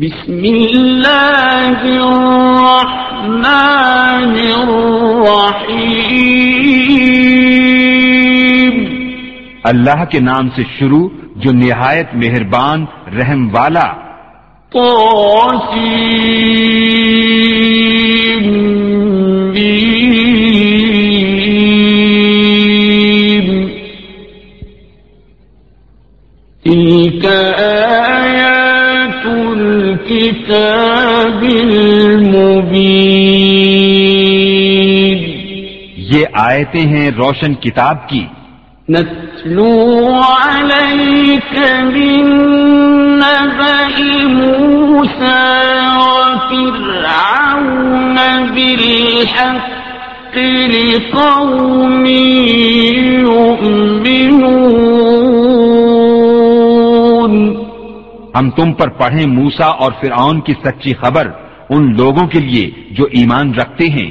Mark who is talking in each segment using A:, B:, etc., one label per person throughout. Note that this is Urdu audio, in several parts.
A: بسم اللہ کے نام سے شروع جو نہایت مہربان رحم والا پوسی آیتیں ہیں روشن کتاب کی يؤمنون ہم تم پر پڑھیں موسا اور فرعون کی سچی خبر ان لوگوں کے لیے جو ایمان رکھتے ہیں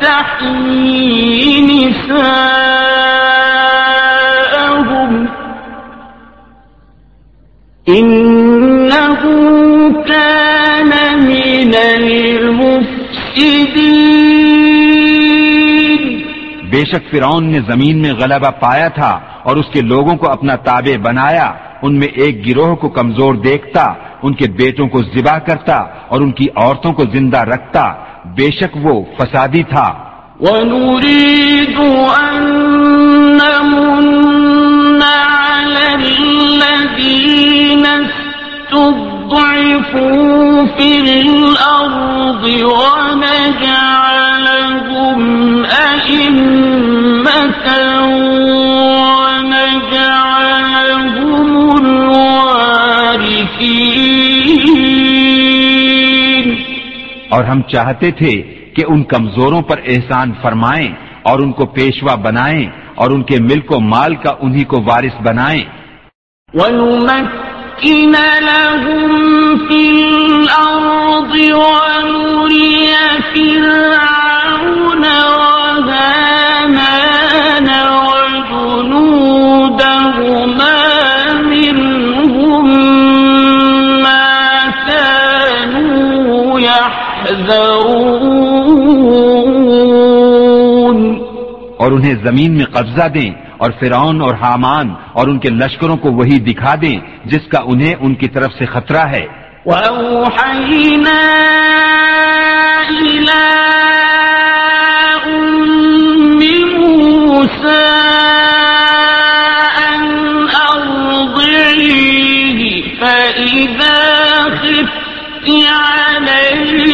A: بے شک فرعون نے زمین میں غلبہ پایا تھا اور اس کے لوگوں کو اپنا تابع بنایا ان میں ایک گروہ کو کمزور دیکھتا ان کے بیٹوں کو ذبح کرتا اور ان کی عورتوں کو زندہ رکھتا بے شک وہ فسادی تھا وَنُرِيدُ گو نیل گینگوئی پو پی لوگ میں گیان ہم چاہتے تھے کہ ان کمزوروں پر احسان فرمائیں اور ان کو پیشوا بنائیں اور ان کے ملک و مال کا انہی کو وارث بنائیں وَنُمَكِّنَ لَهُمْ فِي الْأَرْضِ وَنُرِيَ فِرْعَوْنَ وَهَامَانَ اور انہیں زمین میں قبضہ دیں اور فرعون اور حامان اور ان کے لشکروں کو وہی دکھا دیں جس کا انہیں ان کی طرف سے خطرہ ہے فإذا خفت عليه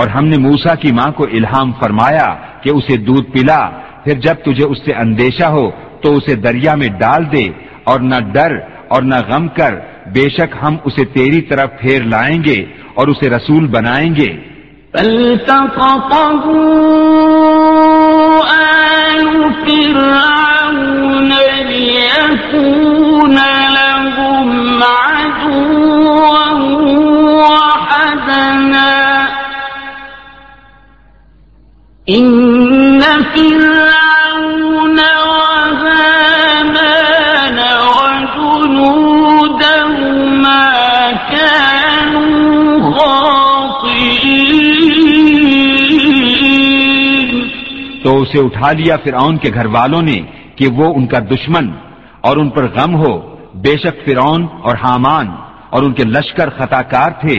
A: اور ہم نے موسا کی ماں کو الہام فرمایا کہ اسے دودھ پلا پھر جب تجھے اس سے اندیشہ ہو تو اسے دریا میں ڈال دے اور نہ ڈر اور نہ غم کر بے شک ہم اسے تیری طرف پھیر لائیں گے اور اسے رسول بنائیں گے آل فرعون تو اسے اٹھا لیا فرعون کے گھر والوں نے کہ وہ ان کا دشمن اور ان پر غم ہو بے شک فرعون اور حامان اور ان کے لشکر خطا کار تھے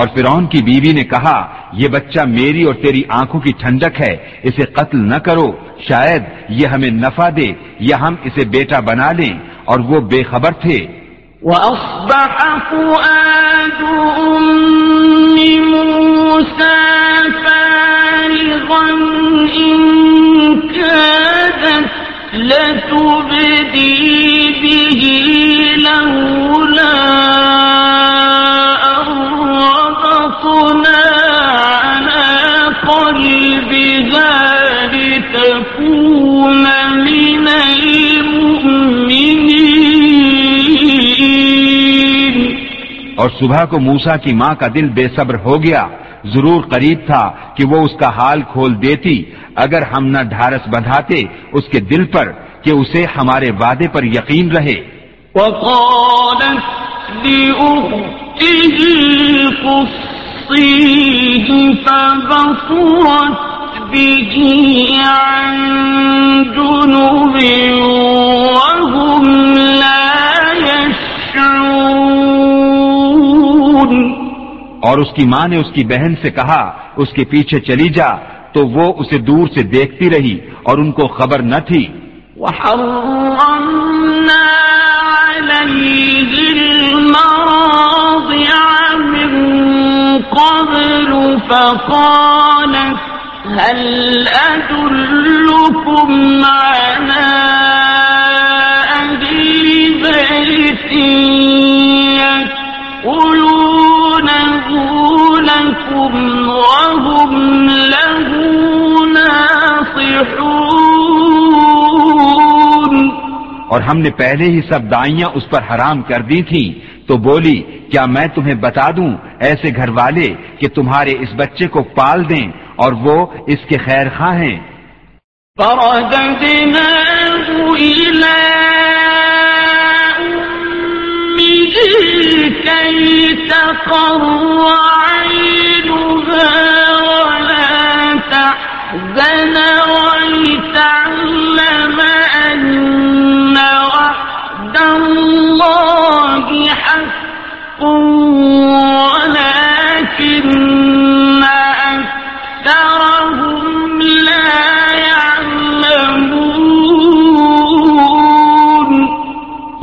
A: اور فرون کی بیوی نے کہا یہ بچہ میری اور تیری آنکھوں کی ٹھنڈک ہے اسے قتل نہ کرو شاید یہ ہمیں نفع دے یا ہم اسے بیٹا بنا لیں اور وہ بے خبر تھے اور صبح کو موسا کی ماں کا دل بے صبر ہو گیا ضرور قریب تھا کہ وہ اس کا حال کھول دیتی اگر ہم نہ ڈھارس بندھاتے اس کے دل پر کہ اسے ہمارے وعدے پر یقین رہے عن جنوب اور اس کی ماں نے اس کی بہن سے کہا اس کے پیچھے چلی جا تو وہ اسے دور سے دیکھتی رہی اور ان کو خبر نہ تھی للی اور ہم نے پہلے ہی سب دائیاں اس پر حرام کر دی تھی تو بولی کیا میں تمہیں بتا دوں ایسے گھر والے کہ تمہارے اس بچے کو پال دیں اور وہ اس کے خیر خواہ ہیں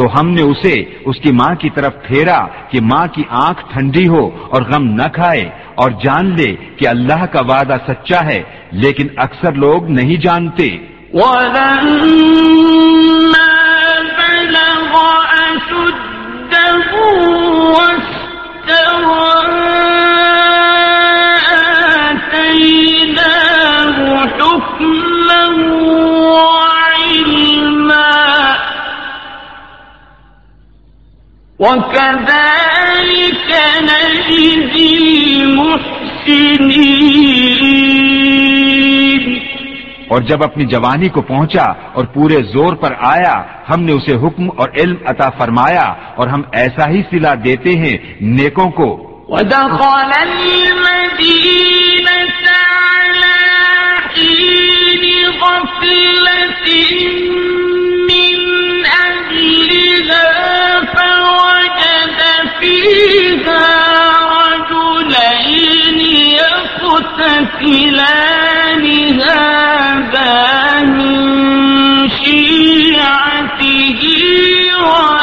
A: تو ہم نے اسے اس کی ماں کی طرف پھیرا کہ ماں کی آنکھ ٹھنڈی ہو اور غم نہ کھائے اور جان لے کہ اللہ کا وعدہ سچا ہے لیکن اکثر لوگ نہیں جانتے اور جب اپنی جوانی کو پہنچا اور پورے زور پر آیا ہم نے اسے حکم اور علم عطا فرمایا اور ہم ایسا ہی سلا دیتے ہیں نیکوں کو فيها رجلين يقتتلان هذا من شيعته وهذا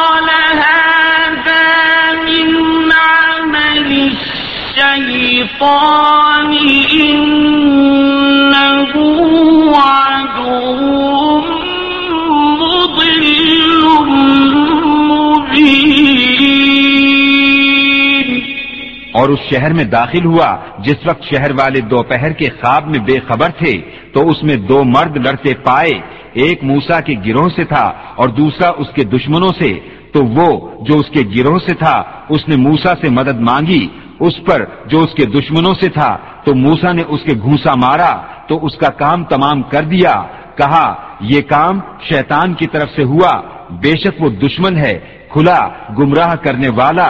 A: اور اس شہر میں داخل ہوا جس وقت شہر والے دوپہر کے خواب میں بے خبر تھے تو اس میں دو مرد لڑتے پائے ایک موسا کے گروہ سے تھا اور دوسرا اس کے دشمنوں سے تو وہ جو اس کے گروہ سے تھا اس نے موسا سے مدد مانگی اس پر جو اس کے دشمنوں سے تھا تو موسا نے اس کے گھوسا مارا تو اس کا کام تمام کر دیا کہا یہ کام شیطان کی طرف سے ہوا بے شک وہ دشمن ہے کھلا گمراہ کرنے والا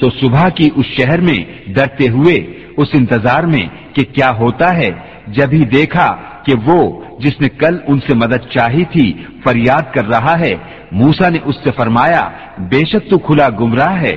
A: تو صبح کی اس شہر میں ڈرتے ہوئے اس انتظار میں کہ کیا ہوتا ہے جب ہی دیکھا کہ وہ جس نے کل ان سے مدد چاہی تھی فریاد کر رہا ہے موسا نے اس سے فرمایا بے شک تو کھلا گمراہ ہے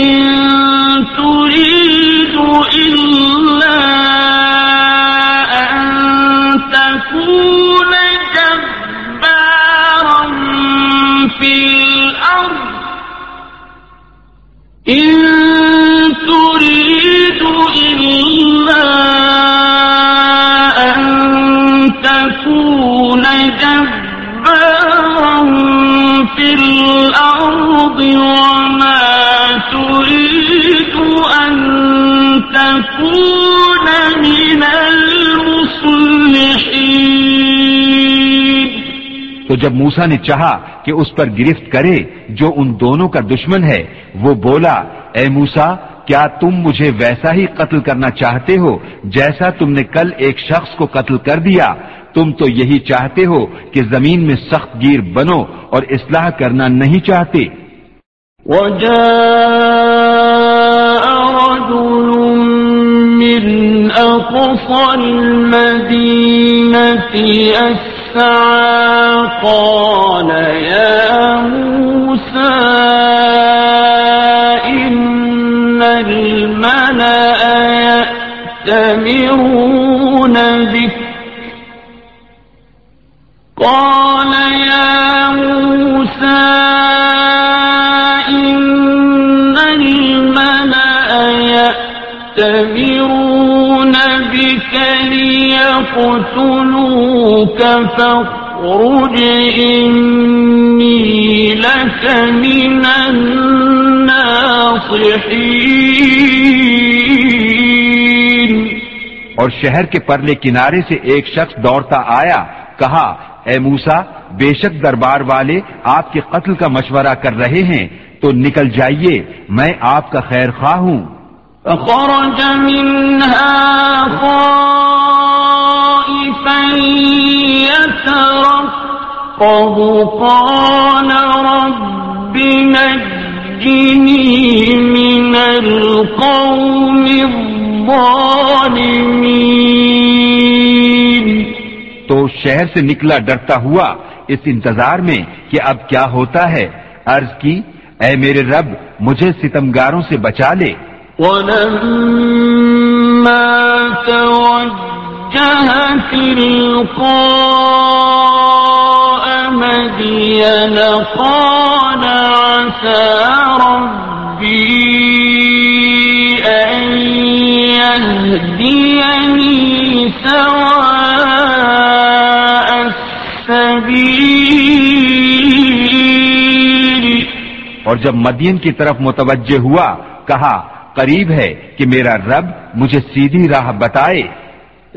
A: إن تكون من المصلحين تو جب موسا نے چاہا کہ اس پر گرفت کرے جو ان دونوں کا دشمن ہے وہ بولا اے موسا کیا تم مجھے ویسا ہی قتل کرنا چاہتے ہو جیسا تم نے کل ایک شخص کو قتل کر دیا تم تو یہی چاہتے ہو کہ زمین میں سخت گیر بنو اور اصلاح کرنا نہیں چاہتے أقصى المدينة أسعى قال يا موسى إن الملأ يأتمرون بك قال يقتلوك فاخرج إني لك من الناصحين اور شہر کے پرلے کنارے سے ایک شخص دوڑتا آیا کہا اے موسا بے شک دربار والے آپ کے قتل کا مشورہ کر رہے ہیں تو نکل جائیے میں آپ کا خیر خواہ ہوں منها خواہ تو شہر سے نکلا ڈرتا ہوا اس انتظار میں کہ اب کیا ہوتا ہے عرض کی اے میرے رب مجھے ستمگاروں سے بچا لے اور جب مدین کی طرف متوجہ ہوا کہا قریب ہے کہ میرا رب مجھے سیدھی راہ بتائے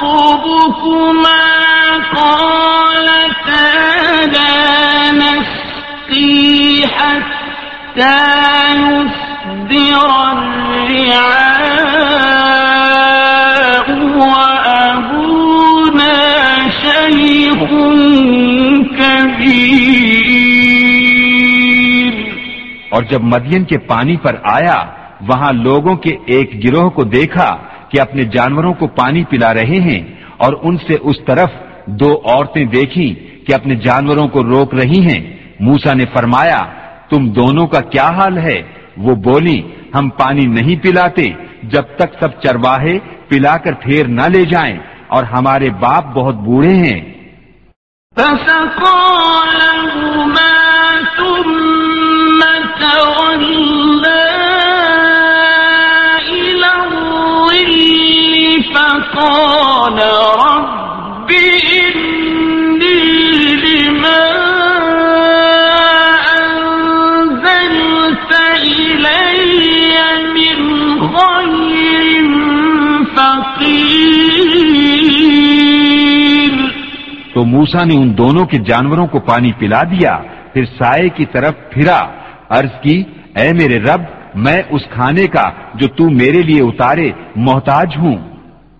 A: خطبكما قالتا لا نسقي حتى نستی الرعاء وأبونا شيخ كبير اور جب مدین کے پانی پر آیا وہاں لوگوں کے ایک گروہ کو دیکھا کہ اپنے جانوروں کو پانی پلا رہے ہیں اور ان سے اس طرف دو عورتیں دیکھی کہ اپنے جانوروں کو روک رہی ہیں موسا نے فرمایا تم دونوں کا کیا حال ہے وہ بولی ہم پانی نہیں پلاتے جب تک سب چرواہے پلا کر پھیر نہ لے جائیں اور ہمارے باپ بہت بوڑھے ہیں تو موسا نے ان دونوں کے جانوروں کو پانی پلا دیا پھر سائے کی طرف پھرا عرض کی اے میرے رب میں اس کھانے کا جو تو میرے لیے اتارے محتاج ہوں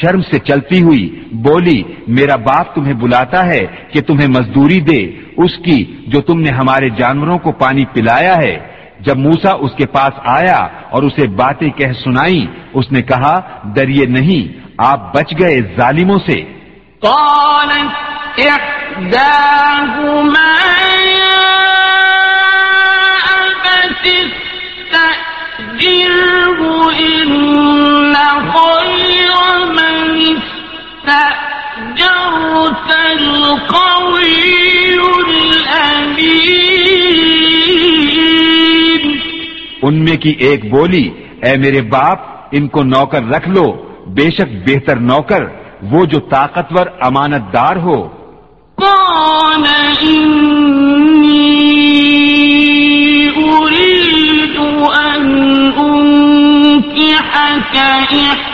A: شرم سے چلتی ہوئی بولی میرا باپ تمہیں بلاتا ہے کہ تمہیں مزدوری دے اس کی جو تم نے ہمارے جانوروں کو پانی پلایا ہے جب موسا اس کے پاس آیا اور اسے باتیں کہہ سنائی اس نے کہا دریے نہیں آپ بچ گئے ظالموں سے ان میں کی ایک بولی اے میرے باپ ان کو نوکر رکھ لو بے شک بہتر نوکر وہ جو طاقتور امانت دار ہو کون ا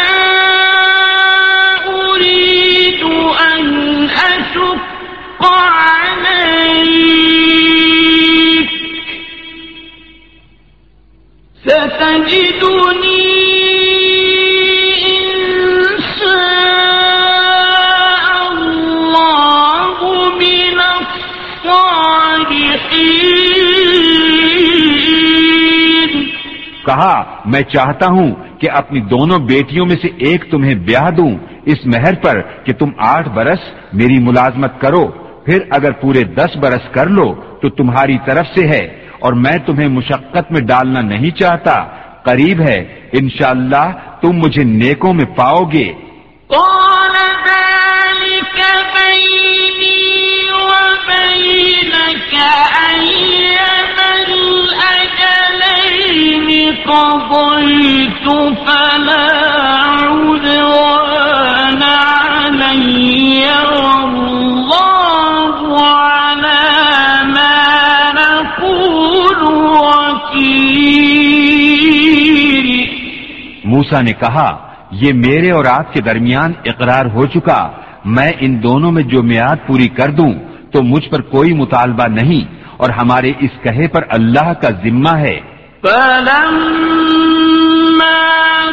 A: کہا میں چاہتا ہوں کہ اپنی دونوں بیٹیوں میں سے ایک تمہیں بیاہ دوں اس مہر پر کہ تم آٹھ برس میری ملازمت کرو پھر اگر پورے دس برس کر لو تو تمہاری طرف سے ہے اور میں تمہیں مشقت میں ڈالنا نہیں چاہتا قریب ہے انشاءاللہ تم مجھے نیکوں میں پاؤ گے فلا موسا نے کہا یہ میرے اور آپ کے درمیان اقرار ہو چکا میں ان دونوں میں جو میاد پوری کر دوں تو مجھ پر کوئی مطالبہ نہیں اور ہمارے اس کہے پر اللہ کا ذمہ ہے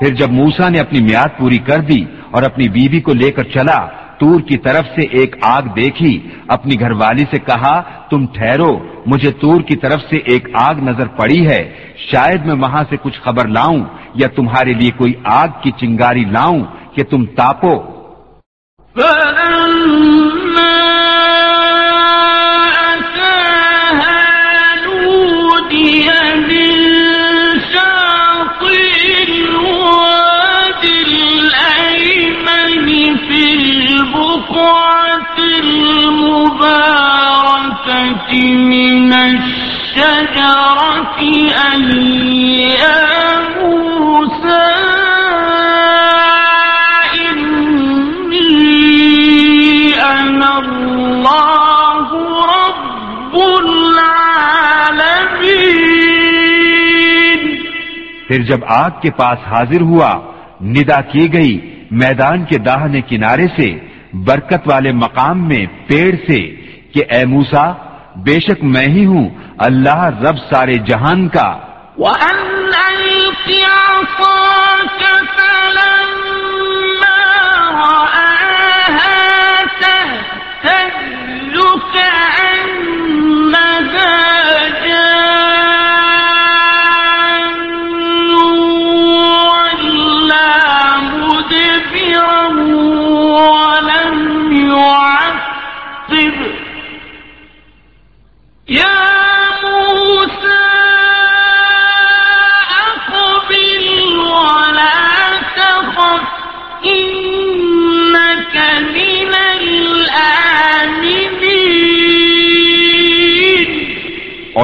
A: پھر جب موسا نے اپنی میاد پوری کر دی اور اپنی بیوی بی کو لے کر چلا تور کی طرف سے ایک آگ دیکھی اپنی گھر والی سے کہا تم ٹھہرو مجھے تور کی طرف سے ایک آگ نظر پڑی ہے شاید میں وہاں سے کچھ خبر لاؤں یا تمہارے لیے کوئی آگ کی چنگاری لاؤں کہ تم تاپو پھر جب آگ کے پاس حاضر ہوا ندا کی گئی میدان کے داہنے کنارے سے برکت والے مقام میں پیڑ سے کہ اے موسا بے شک میں ہی ہوں اللہ رب سارے جہان کا وَأَنْ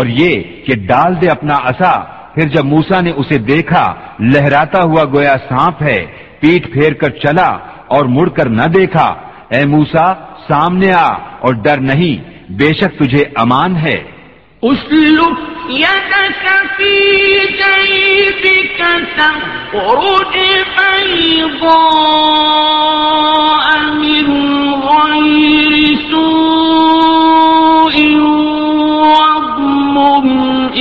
A: اور یہ کہ ڈال دے اپنا اصا پھر جب موسا نے اسے دیکھا لہراتا ہوا گویا سانپ ہے پیٹ پھیر کر چلا اور مڑ کر نہ دیکھا اے موسا سامنے آ اور ڈر نہیں بے شک تجھے امان ہے اس لوگ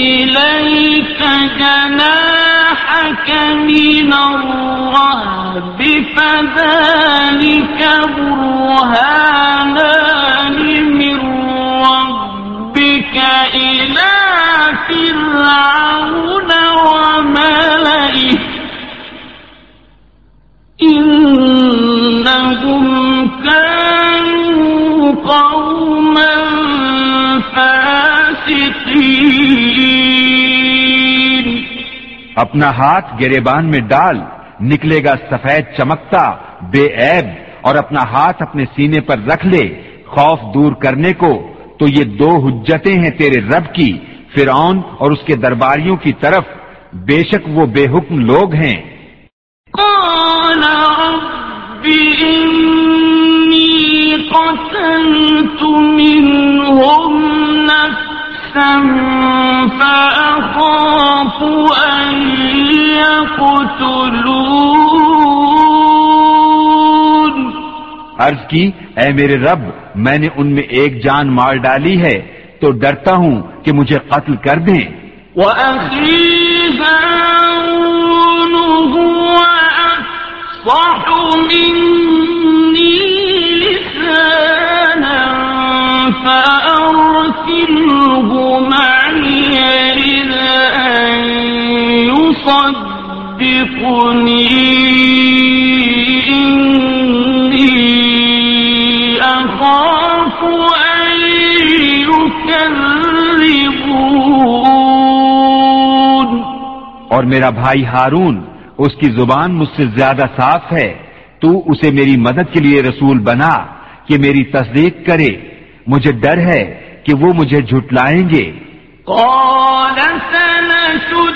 A: إليك جناحك من الرهب فذلك برهانان من ربك إلى فرعون وملئه إنهم كانوا قوما فاسقين اپنا ہاتھ گرے میں ڈال نکلے گا سفید چمکتا بے عیب اور اپنا ہاتھ اپنے سینے پر رکھ لے خوف دور کرنے کو تو یہ دو حجتیں ہیں تیرے رب کی فرعون اور اس کے درباریوں کی طرف بے شک وہ بے حکم لوگ ہیں قال کونا أن يقتلون عرض کی اے میرے رب میں نے ان میں ایک جان مار ڈالی ہے تو ڈرتا ہوں کہ مجھے قتل کر دیں وَأَخِي اور میرا بھائی ہارون اس کی زبان مجھ سے زیادہ صاف ہے تو اسے میری مدد کے لیے رسول بنا کہ میری تصدیق کرے مجھے ڈر ہے کہ وہ مجھے جھٹلائیں گے قال سنشد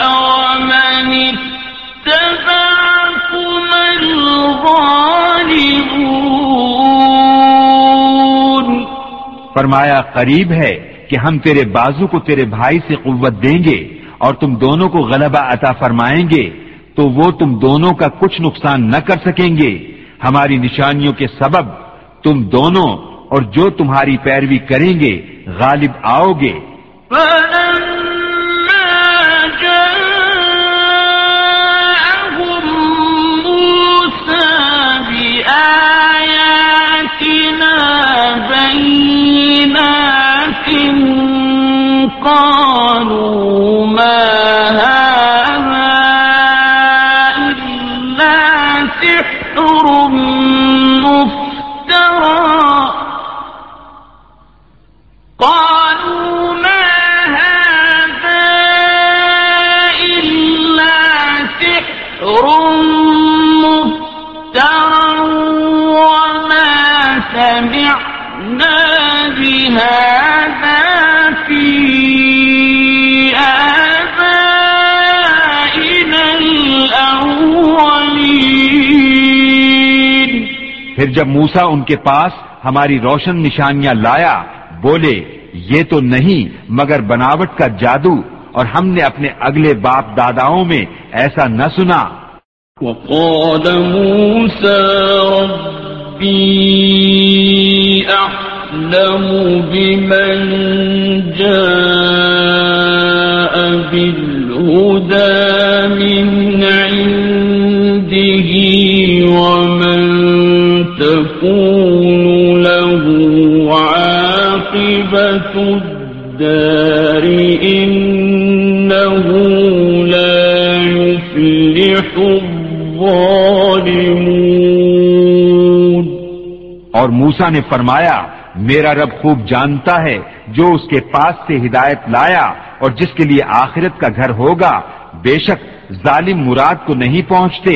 A: فرمایا قریب ہے کہ ہم تیرے بازو کو تیرے بھائی سے قوت دیں گے اور تم دونوں کو غلبہ عطا فرمائیں گے تو وہ تم دونوں کا کچھ نقصان نہ کر سکیں گے ہماری نشانیوں کے سبب تم دونوں اور جو تمہاری پیروی کریں گے غالب آؤ گے لكن قالوا پھر جب موسا ان کے پاس ہماری روشن نشانیاں لایا بولے یہ تو نہیں مگر بناوٹ کا جادو اور ہم نے اپنے اگلے باپ داداؤں میں ایسا نہ سنا ومن تكون له عاقبة الدار إنه لا يفلح الظالمون اور موسا نے فرمایا میرا رب خوب جانتا ہے جو اس کے پاس سے ہدایت لایا اور جس کے لیے آخرت کا گھر ہوگا بے شک ظالم مراد کو نہیں پہنچتے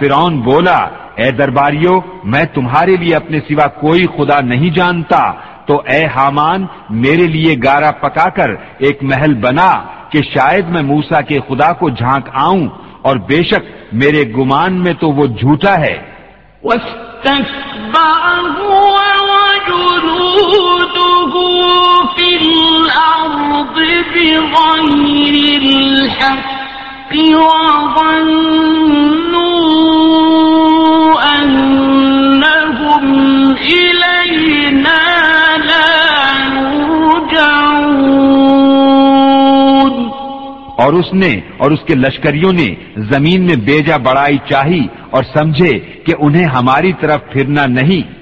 A: فرون بولا اے درباریو میں تمہارے لیے اپنے سوا کوئی خدا نہیں جانتا تو اے حامان میرے لیے گارا پکا کر ایک محل بنا کہ شاید میں موسا کے خدا کو جھانک آؤں اور بے شک میرے گمان میں تو وہ جھوٹا ہے اور اس نے اور اس کے لشکریوں نے زمین میں بیجا بڑائی چاہی اور سمجھے کہ انہیں ہماری طرف پھرنا نہیں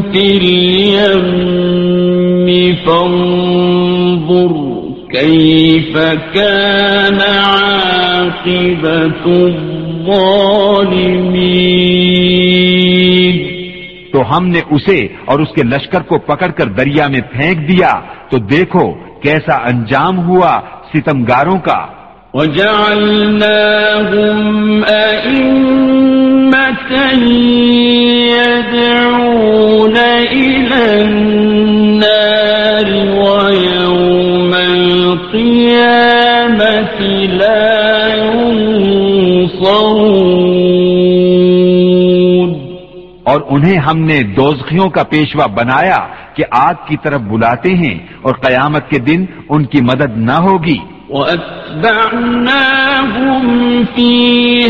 A: في اليم فانظر كيف كان عاقبة الظالمين تو ہم نے اسے اور اس کے لشکر کو پکڑ کر دریا میں پھینک دیا تو دیکھو کیسا انجام ہوا ستمگاروں کا اور انہیں ہم نے دوزخیوں کا پیشوا بنایا کہ آگ کی طرف بلاتے ہیں اور قیامت کے دن ان کی مدد نہ ہوگی وأتبعناهم في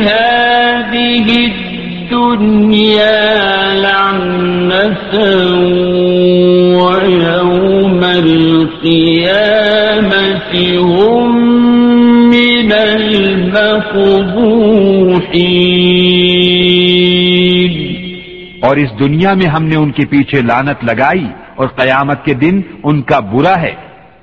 A: هذه الدنيا لعنة ويوم القيامة هم من المقبوحين اور اس دنیا میں ہم نے ان کے پیچھے لانت لگائی اور قیامت کے دن ان کا برا ہے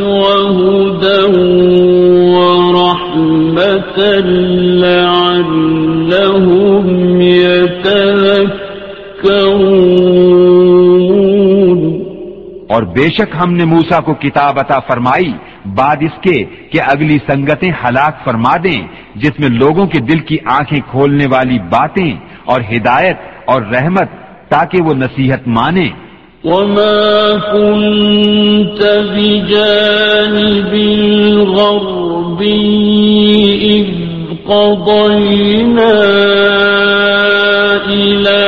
A: وهدى ورحمة لعلهم يتذكرون اور بے شک ہم نے موسا کو کتاب عطا فرمائی بعد اس کے کہ اگلی سنگتیں ہلاک فرما دیں جس میں لوگوں کے دل کی آنکھیں کھولنے والی باتیں اور ہدایت اور رحمت تاکہ وہ نصیحت مانیں وما كنت بجانب الغرب إذ قضينا إلى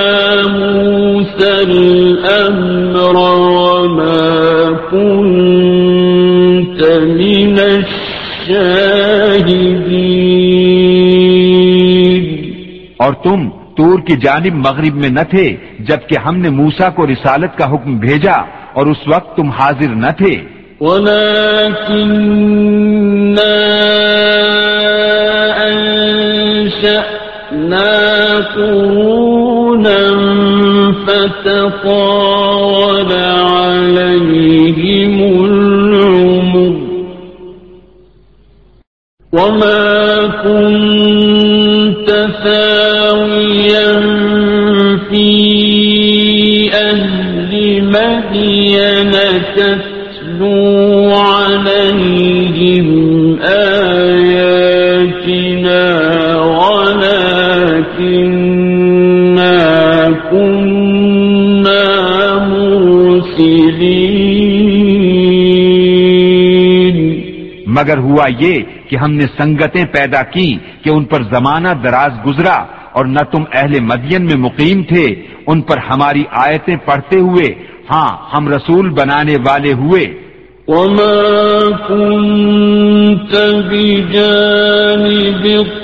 A: موسى الأمر وما كنت من الشاهدين اور تم تور کی جانب مغرب میں نہ تھے جبکہ ہم نے موسا کو رسالت کا حکم بھیجا اور اس وقت تم حاضر نہ تھے وما مگر ہوا یہ کہ ہم نے سنگتیں پیدا کی کہ ان پر زمانہ دراز گزرا اور نہ تم اہل مدین میں مقیم تھے ان پر ہماری آیتیں پڑھتے ہوئے ہاں ہم رسول بنانے والے ہوئے وما كنت بجانب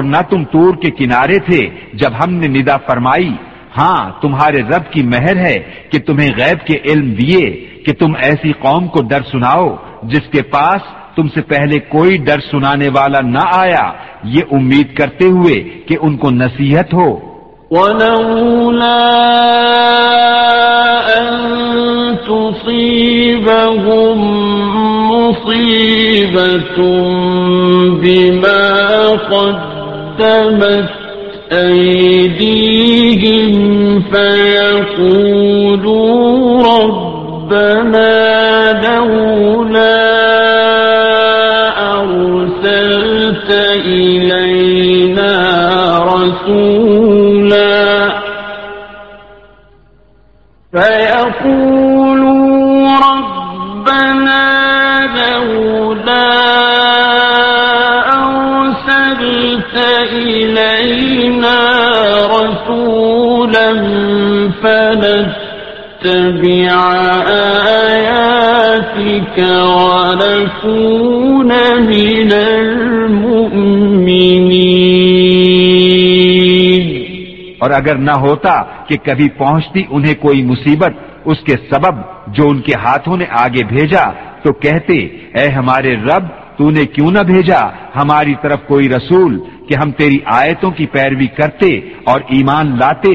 A: اور نہ تم تور کے کنارے تھے جب ہم نے ندا فرمائی ہاں تمہارے رب کی مہر ہے کہ تمہیں غیب کے علم دیے کہ تم ایسی قوم کو ڈر سناؤ جس کے پاس تم سے پہلے کوئی ڈر سنانے والا نہ آیا یہ امید کرتے ہوئے کہ ان کو نصیحت ہو قدمت أيديهم فيقولوا ربنا اور اگر نہ ہوتا کہ کبھی پہنچتی انہیں کوئی مصیبت اس کے سبب جو ان کے ہاتھوں نے آگے بھیجا تو کہتے اے ہمارے رب تو نے کیوں نہ بھیجا ہماری طرف کوئی رسول کہ ہم تیری آیتوں کی پیروی کرتے اور ایمان لاتے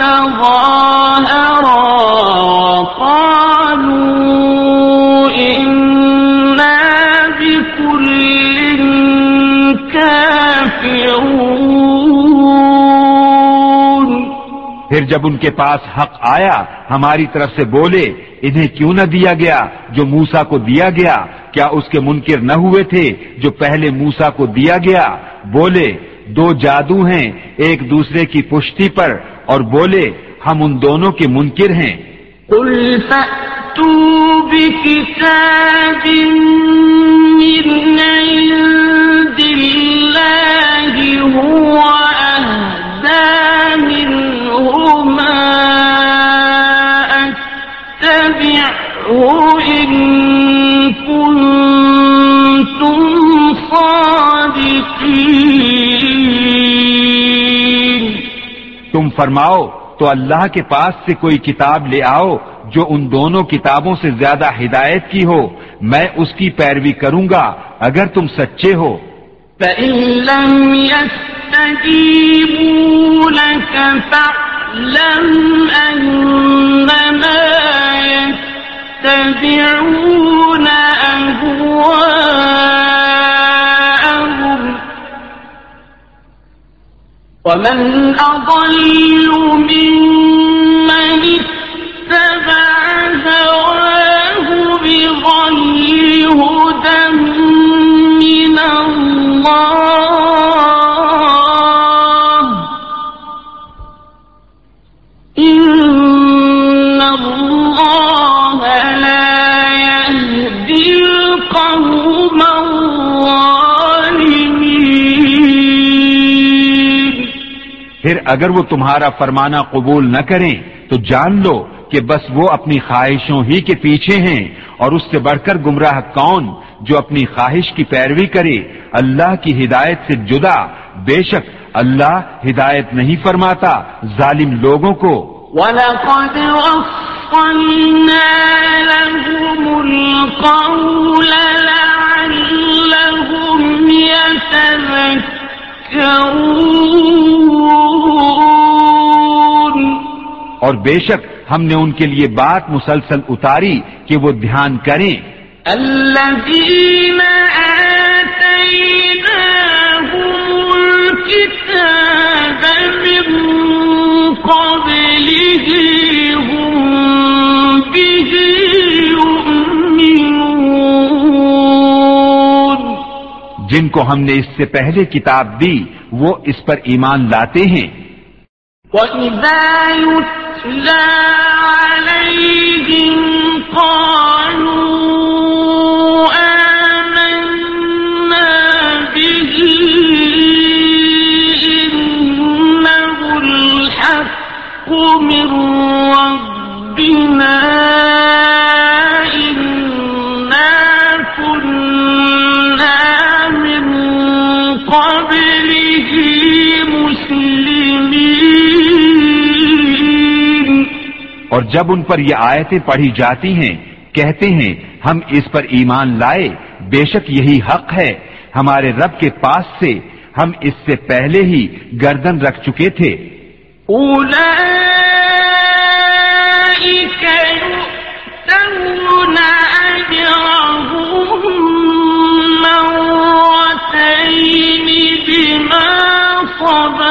A: پھر جب ان کے پاس حق آیا ہماری طرف سے بولے انہیں کیوں نہ دیا گیا جو موسا کو دیا گیا کیا اس کے منکر نہ ہوئے تھے جو پہلے موسا کو دیا گیا بولے دو جادو ہیں ایک دوسرے کی پشتی پر اور بولے ہم ان دونوں کے منکر ہیں قل فأتو بکتاب فرماؤ تو اللہ کے پاس سے کوئی کتاب لے آؤ جو ان دونوں کتابوں سے زیادہ ہدایت کی ہو میں اس کی پیروی کروں گا اگر تم سچے ہو فَإن لَم يَسْتَجِيبُوا لَكَ فَعْلَمْ أَنَّمَا يَسْتَبِعُونَ أَهْوَانَ ومن أضل ممن اتبع هواه بغير هدى من الله اگر وہ تمہارا فرمانا قبول نہ کریں تو جان لو کہ بس وہ اپنی خواہشوں ہی کے پیچھے ہیں اور اس سے بڑھ کر گمراہ کون جو اپنی خواہش کی پیروی کرے اللہ کی ہدایت سے جدا بے شک اللہ ہدایت نہیں فرماتا ظالم لوگوں کو وَلَقَدْ لَهُمُ الْقَوْلَ لَعَلَّهُمْ يَتَذَكَّرُونَ اور بے شک ہم نے ان کے لیے بات مسلسل اتاری کہ وہ دھیان کریں اللہ جین الكتاب من کو دے جن کو ہم نے اس سے پہلے کتاب دی وہ اس پر ایمان لاتے ہیں وَإِذَا يُتْلَى عَلَيْهِمْ قَالَ اور جب ان پر یہ آیتیں پڑھی جاتی ہیں کہتے ہیں ہم اس پر ایمان لائے بے شک یہی حق ہے ہمارے رب کے پاس سے ہم اس سے پہلے ہی گردن رکھ چکے تھے اولا ان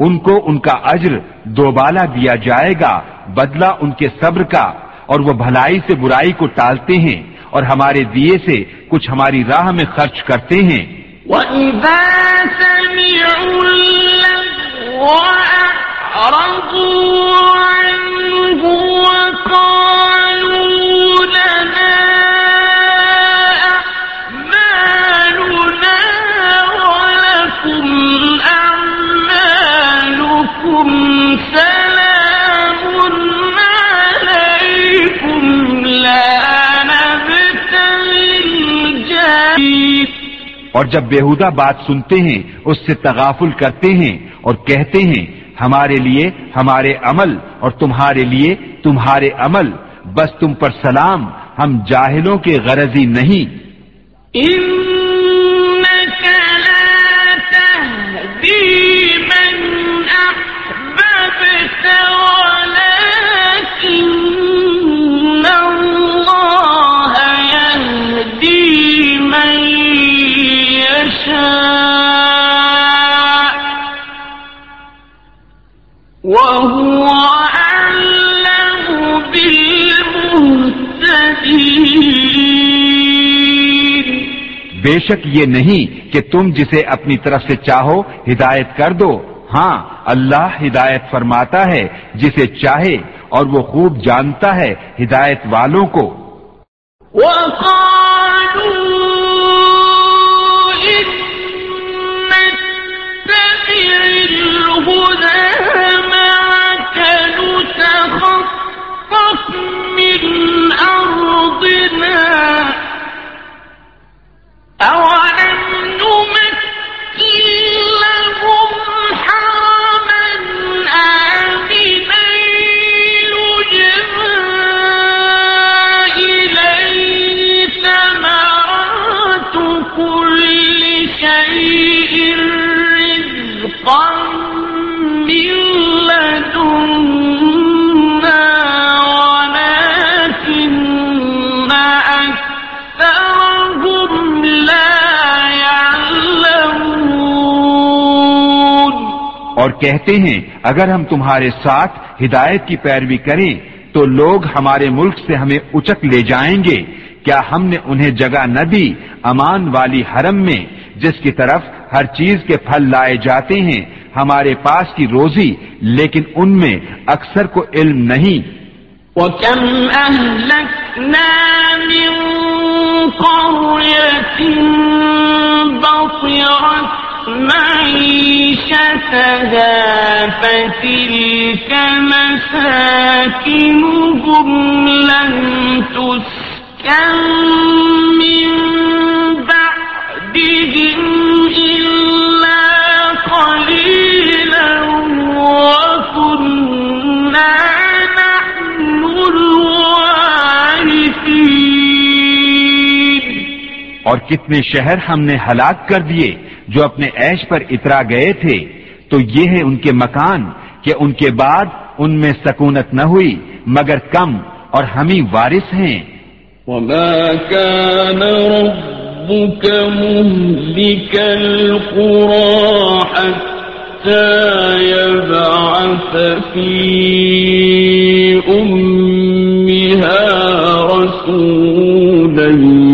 A: ان کو کا اجر دوبالا دیا جائے گا بدلہ ان کے صبر کا اور وہ بھلائی سے برائی کو ٹالتے ہیں اور ہمارے دیے سے کچھ ہماری راہ میں خرچ کرتے ہیں وَإِذَا اور جب بیہودہ بات سنتے ہیں اس سے تغافل کرتے ہیں اور کہتے ہیں ہمارے لیے ہمارے عمل اور تمہارے لیے تمہارے عمل بس تم پر سلام ہم جاہلوں کے غرضی نہیں بے شک یہ نہیں کہ تم جسے اپنی طرف سے چاہو ہدایت کر دو ہاں اللہ ہدایت فرماتا ہے جسے چاہے اور وہ خوب جانتا ہے ہدایت والوں کو أرضنا میں کہتے ہیں اگر ہم تمہارے ساتھ ہدایت کی پیروی کریں تو لوگ ہمارے ملک سے ہمیں اچک لے جائیں گے کیا ہم نے انہیں جگہ نہ دی امان والی حرم میں جس کی طرف ہر چیز کے پھل لائے جاتے ہیں ہمارے پاس کی روزی لیکن ان میں اکثر کو علم نہیں وَكَمْ أَهْلَكْنَا قَرْيَةٍ بَطِرَتْ سر تسكن من کتنے شہر ہم نے ہلاک کر دیے جو اپنے عیش پر اترا گئے تھے تو یہ ہے ان کے مکان کہ ان کے بعد ان میں سکونت نہ ہوئی مگر کم اور ہم ہی وارث ہیں وما كان ربك مهلك القرى حتى يبعث في أمها رسولا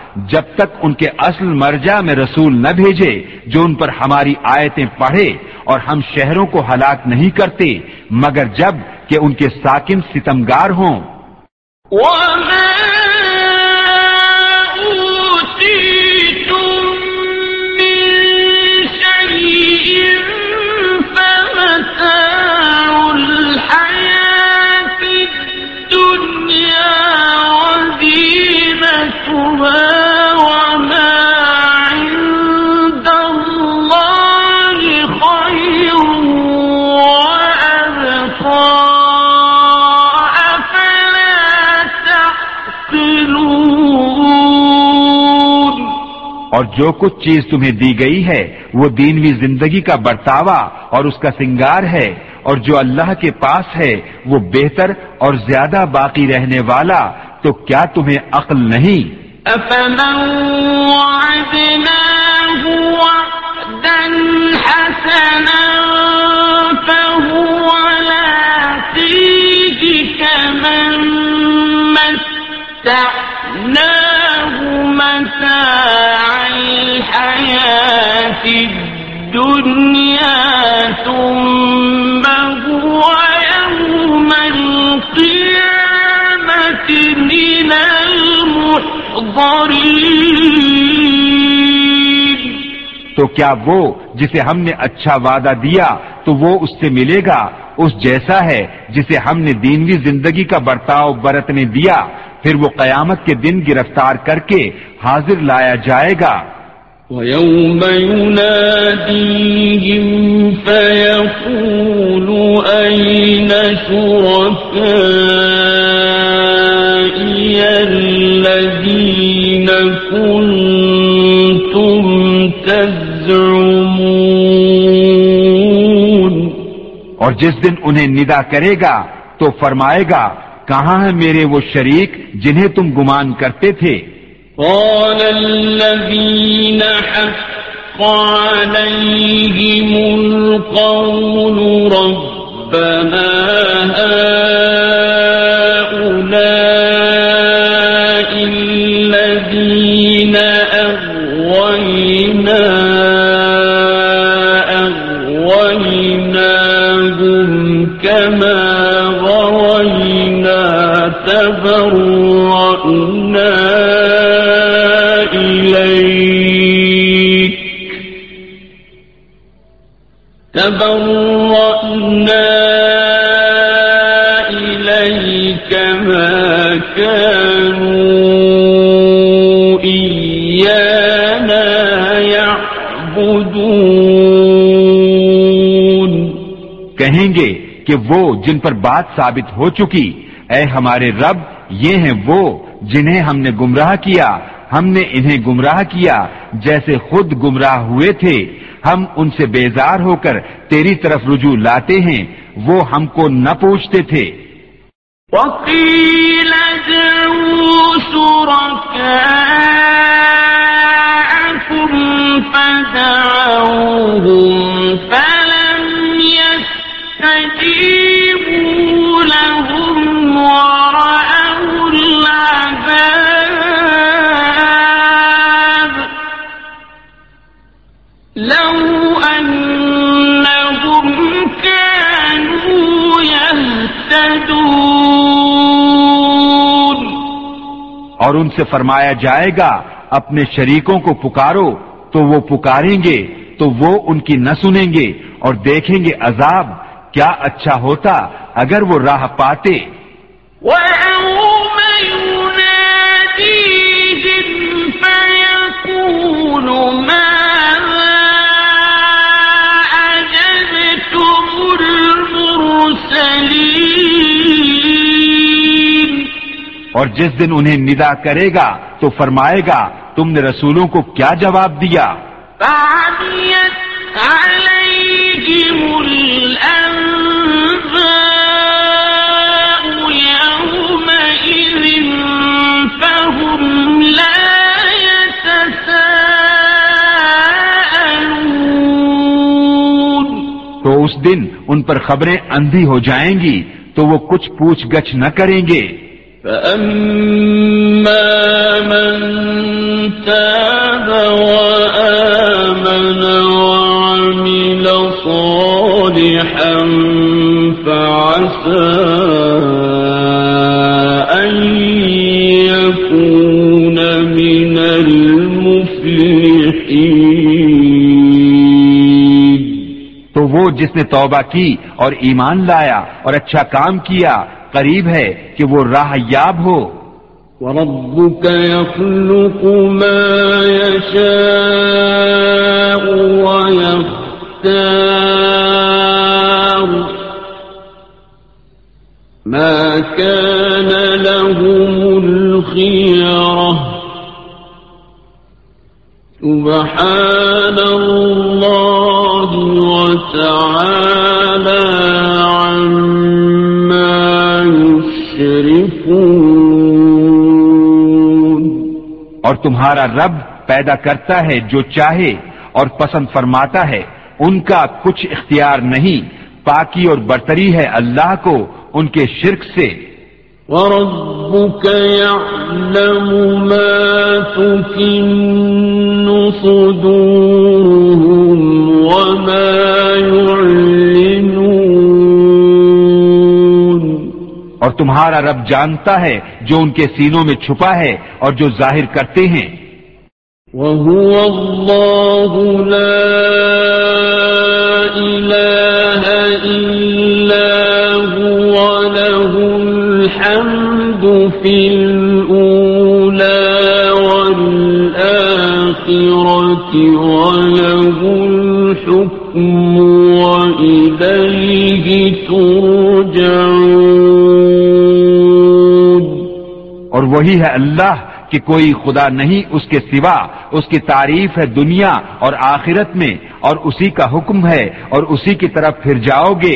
A: جب تک ان کے اصل مرجع میں رسول نہ بھیجے جو ان پر ہماری آیتیں پڑھے اور ہم شہروں کو ہلاک نہیں کرتے مگر جب کہ ان کے ساکن ستمگار ہوں اویلی اور جو کچھ چیز تمہیں دی گئی ہے وہ دینوی زندگی کا برتاوا اور اس کا سنگار ہے اور جو اللہ کے پاس ہے وہ بہتر اور زیادہ باقی رہنے والا تو کیا تمہیں عقل نہیں من المحضرين تو کیا وہ جسے ہم نے اچھا وعدہ دیا تو وہ اس سے ملے گا اس جیسا ہے جسے ہم نے دینوی زندگی کا برتاؤ برتنے دیا پھر وہ قیامت کے دن گرفتار کر کے حاضر لایا جائے گا وَيَوْمَ يُنَادِيهِمْ فَيَقُولُ أَيْنَ شُرَكَائِيَ الَّذِينَ كُنْتُمْ تَزْعُمُونَ اور جس دن انہیں ندا کرے گا تو فرمائے گا کہاں ہیں میرے وہ شریک جنہیں تم گمان کرتے تھے هؤلاء الذين أغوينا أغويناهم كما غوينا تبرون کہیں گے کہ وہ جن پر بات ثابت ہو چکی اے ہمارے رب یہ ہیں وہ جنہیں ہم نے گمراہ کیا ہم نے انہیں گمراہ کیا جیسے خود گمراہ ہوئے تھے ہم ان سے بیزار ہو کر تیری طرف رجوع لاتے ہیں وہ ہم کو نہ پوچھتے تھے اور ان سے فرمایا جائے گا اپنے شریکوں کو پکارو تو وہ پکاریں گے تو وہ ان کی نہ سنیں گے اور دیکھیں گے عذاب کیا اچھا ہوتا اگر وہ راہ پاتے اور جس دن انہیں ندا کرے گا تو فرمائے گا تم نے رسولوں کو کیا جواب دیا دن ان پر خبریں اندھی ہو جائیں گی تو وہ کچھ پوچھ گچھ نہ کریں گے يَكُونَ مِنَ الْمُفْلِحِينَ جس نے توبہ کی اور ایمان لایا اور اچھا کام کیا قریب ہے کہ وہ راہ یاب ہو وَرَبُّكَ يَخْلُقُ مَا يَشَاءُ وَيَخْتَارُ مَا كَانَ لَهُمُ الْخِيَرَةِ اور تمہارا رب پیدا کرتا ہے جو چاہے اور پسند فرماتا ہے ان کا کچھ اختیار نہیں پاکی اور برتری ہے اللہ کو ان کے شرک سے وربك يعلم ما تكن صدورهم وما يعلنون اور تمہارا رب جانتا ہے جو ان کے سینوں میں چھپا ہے اور جو ظاہر کرتے ہیں وَهُوَ اللَّهُ لَا إِلَهَ إِلَّا ترجعون اور وہی ہے اللہ کہ کوئی خدا نہیں اس کے سوا اس کی تعریف ہے دنیا اور آخرت میں اور اسی کا حکم ہے اور اسی کی طرف پھر جاؤ گے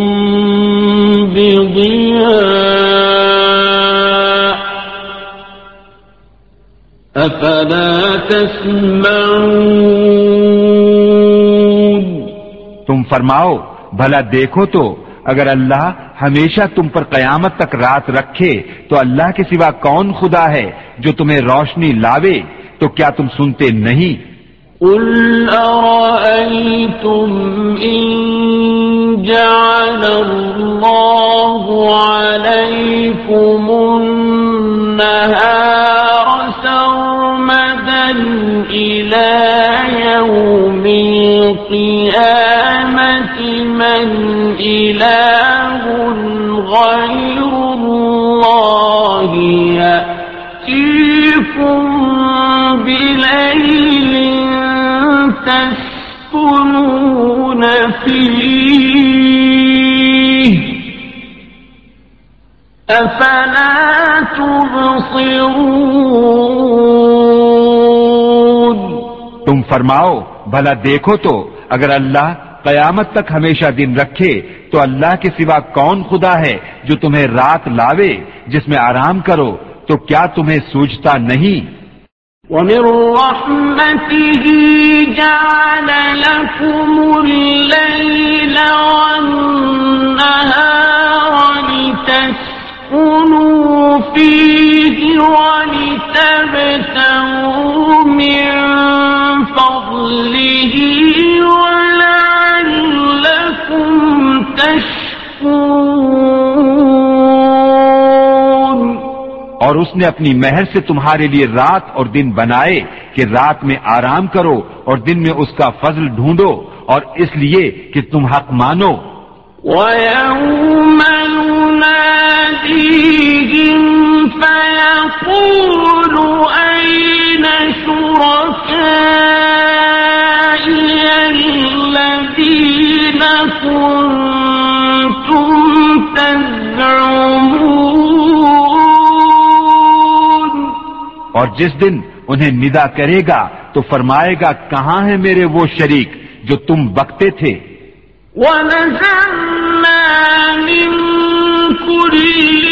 A: تسمعون تم فرماؤ بھلا دیکھو تو اگر اللہ ہمیشہ تم پر قیامت تک رات رکھے تو اللہ کے سوا کون خدا ہے جو تمہیں روشنی لاوے تو کیا تم سنتے نہیں قل جعل اللہ علیکم النہار سرمدا إلى يوم القيامة من إله غير الله يأتيكم بليل تسكنون فيه تم فرماؤ بھلا دیکھو تو اگر اللہ قیامت تک ہمیشہ دن رکھے تو اللہ کے سوا کون خدا ہے جو تمہیں رات لاوے جس میں آرام کرو تو کیا تمہیں سوچتا نہیں اور اس نے اپنی مہر سے تمہارے لیے رات اور دن بنائے کہ رات میں آرام کرو اور دن میں اس کا فضل ڈھونڈو اور اس لیے کہ تم حق مانو وَيَوْمَ اور جس دن انہیں ندا کرے گا تو فرمائے گا کہاں ہیں میرے وہ شریک جو تم بکتے تھے پوری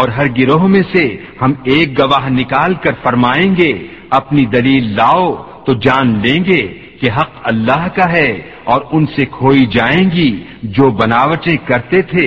A: اور ہر گروہ میں سے ہم ایک گواہ نکال کر فرمائیں گے اپنی دلیل لاؤ تو جان لیں گے کہ حق اللہ کا ہے اور ان سے کھوئی جائیں گی جو بناوٹیں کرتے تھے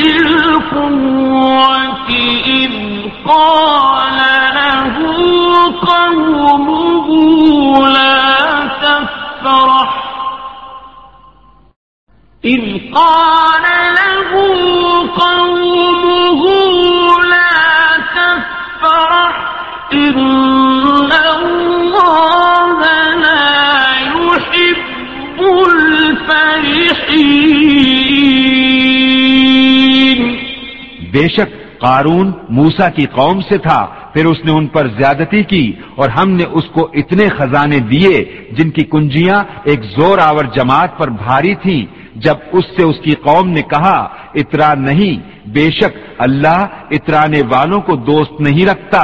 A: إذ إذ قال له قومه لا تفرح قال له قومه بے شک قارون موسا کی قوم سے تھا پھر اس نے ان پر زیادتی کی اور ہم نے اس کو اتنے خزانے دیے جن کی کنجیاں ایک زور آور جماعت پر بھاری تھی جب اس سے اس کی قوم نے کہا اترا نہیں بے شک اللہ اترانے والوں کو دوست نہیں رکھتا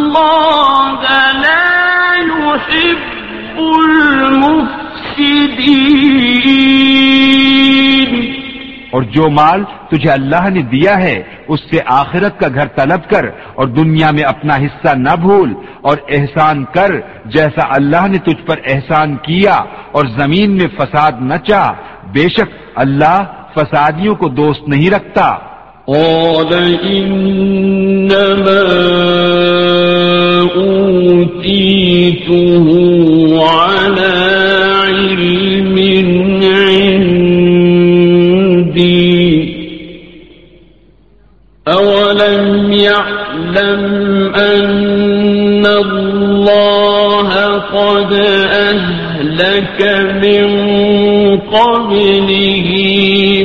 A: اور جو مال تجھے اللہ نے دیا ہے اس سے آخرت کا گھر طلب کر اور دنیا میں اپنا حصہ نہ بھول اور احسان کر جیسا اللہ نے تجھ پر احسان کیا اور زمین میں فساد نہ چاہ بے شک اللہ فسادیوں کو دوست نہیں رکھتا قال إنما أوتيته على علم عندي أولم يعلم أن الله قد أهلك من قبله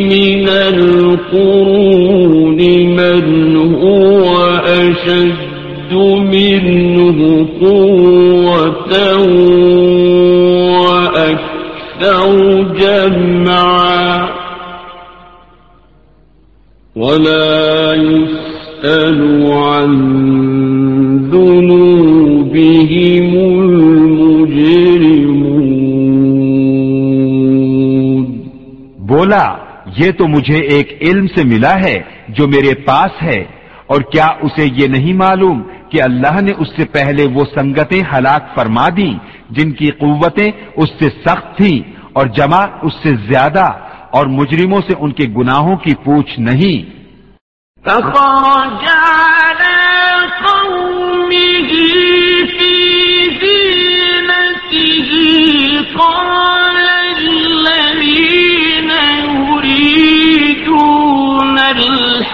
A: من القرون من هو أشد منه قوة وأكثر جمعا ولا یہ تو مجھے ایک علم سے ملا ہے جو میرے پاس ہے اور کیا اسے یہ نہیں معلوم کہ اللہ نے اس سے پہلے وہ سنگتیں ہلاک فرما دی جن کی قوتیں اس سے سخت تھیں اور جمع اس سے زیادہ اور مجرموں سے ان کے گناہوں کی پوچھ نہیں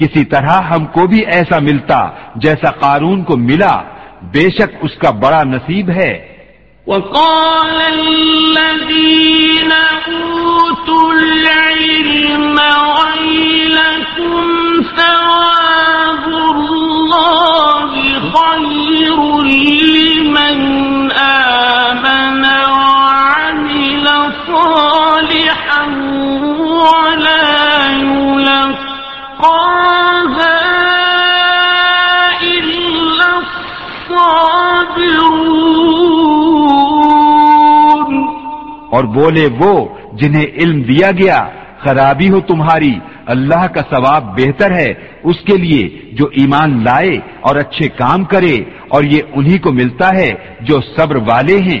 A: کسی طرح ہم کو بھی ایسا ملتا جیسا قارون کو ملا بے شک اس کا بڑا نصیب ہے وقال الذين أوتوا العلم ويلكم ثواب الله خير لمن آمن وعمل صالحا ولا يلقى اور بولے وہ جنہیں علم دیا گیا خرابی ہو تمہاری اللہ کا ثواب بہتر ہے اس کے لیے جو ایمان لائے اور اچھے کام کرے اور یہ انہی کو ملتا ہے جو صبر والے ہیں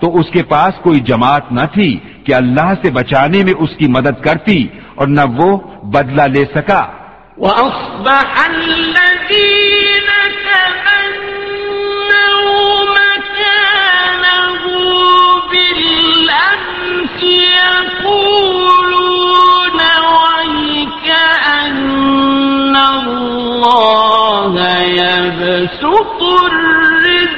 A: تو اس کے پاس کوئی جماعت نہ تھی کہ اللہ سے بچانے میں اس کی مدد کرتی اور نہ وہ بدلہ لے سکا وَأَصْبَحَ الَّذِينَ تَمَنَّوا مَكَانَهُ بِالْأَمْسِ يَقُولُونَ وَيْكَ أَنَّ اللَّهَ يَبْسُقُ الرِّزْ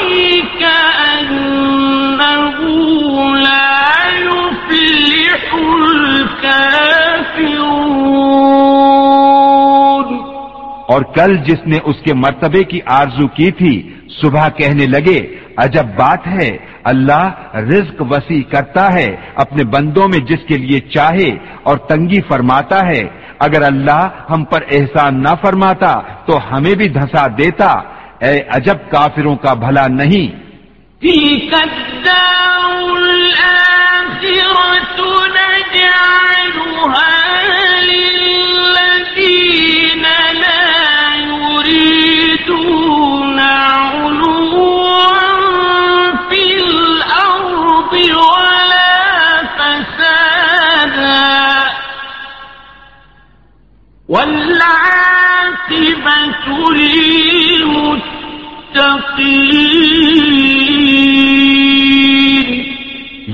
A: اور کل جس نے اس کے مرتبے کی آرزو کی تھی صبح کہنے لگے عجب بات ہے اللہ رزق وسیع کرتا ہے اپنے بندوں میں جس کے لیے چاہے اور تنگی فرماتا ہے اگر اللہ ہم پر احسان نہ فرماتا تو ہمیں بھی دھسا دیتا اے عجب کافروں کا بھلا نہیں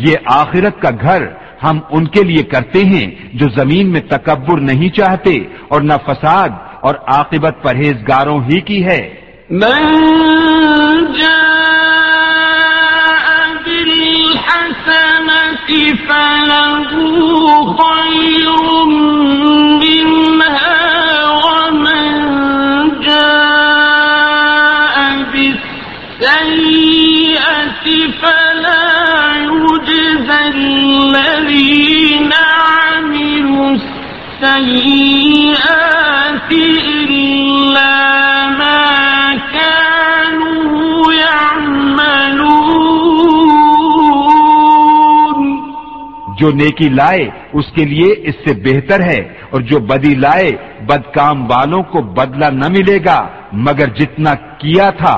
A: یہ آخرت کا گھر ہم ان کے لیے کرتے ہیں جو زمین میں تکبر نہیں چاہتے اور نہ فساد اور عاقبت پرہیزگاروں ہی کی ہے من جاء يعملون جو نیکی لائے اس کے لیے اس سے بہتر ہے اور جو بدی لائے بد کام والوں کو بدلہ نہ ملے گا مگر جتنا کیا تھا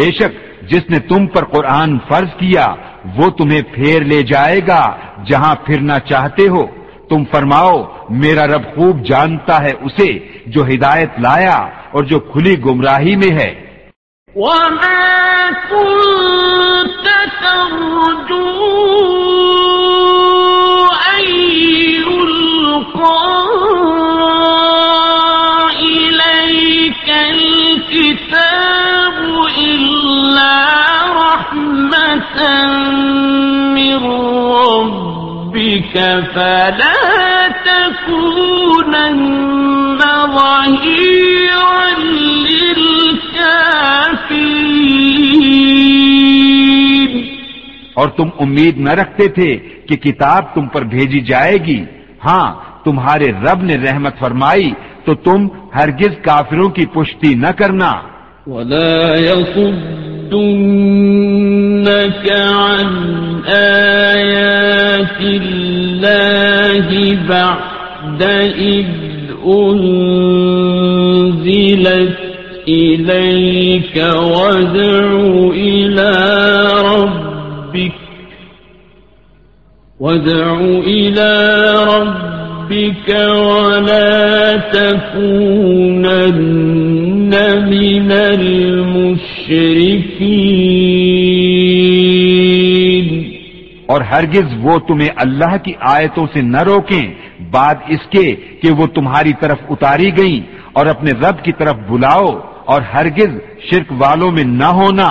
A: بے شک جس نے تم پر قرآن فرض کیا وہ تمہیں پھیر لے جائے گا جہاں پھرنا چاہتے ہو تم فرماؤ میرا رب خوب جانتا ہے اسے جو ہدایت لایا اور جو کھلی گمراہی میں ہے اور تم امید نہ رکھتے تھے کہ کتاب تم پر بھیجی جائے گی ہاں تمہارے رب نے رحمت فرمائی تو تم ہرگز کافروں کی پشتی نہ کرنا وَلَا يَصُدُّنَّكَ عَنْ آیَاتِ اللَّهِ بَعْدَ اِذْ اُنزِلَتْ اِلَيْكَ وَدْعُ إِلَىٰ رَبِّ المشركين اور ہرگز وہ تمہیں اللہ کی آیتوں سے نہ روکیں بعد اس کے کہ وہ تمہاری طرف اتاری گئیں اور اپنے رب کی طرف بلاؤ اور ہرگز شرک والوں میں نہ ہونا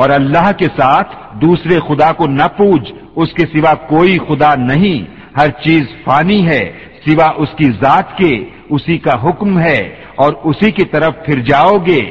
A: اور اللہ کے ساتھ دوسرے خدا کو نہ پوج اس کے سوا کوئی خدا نہیں ہر چیز فانی ہے سوا اس کی ذات کے اسی کا حکم ہے اور اسی کی طرف پھر جاؤ گے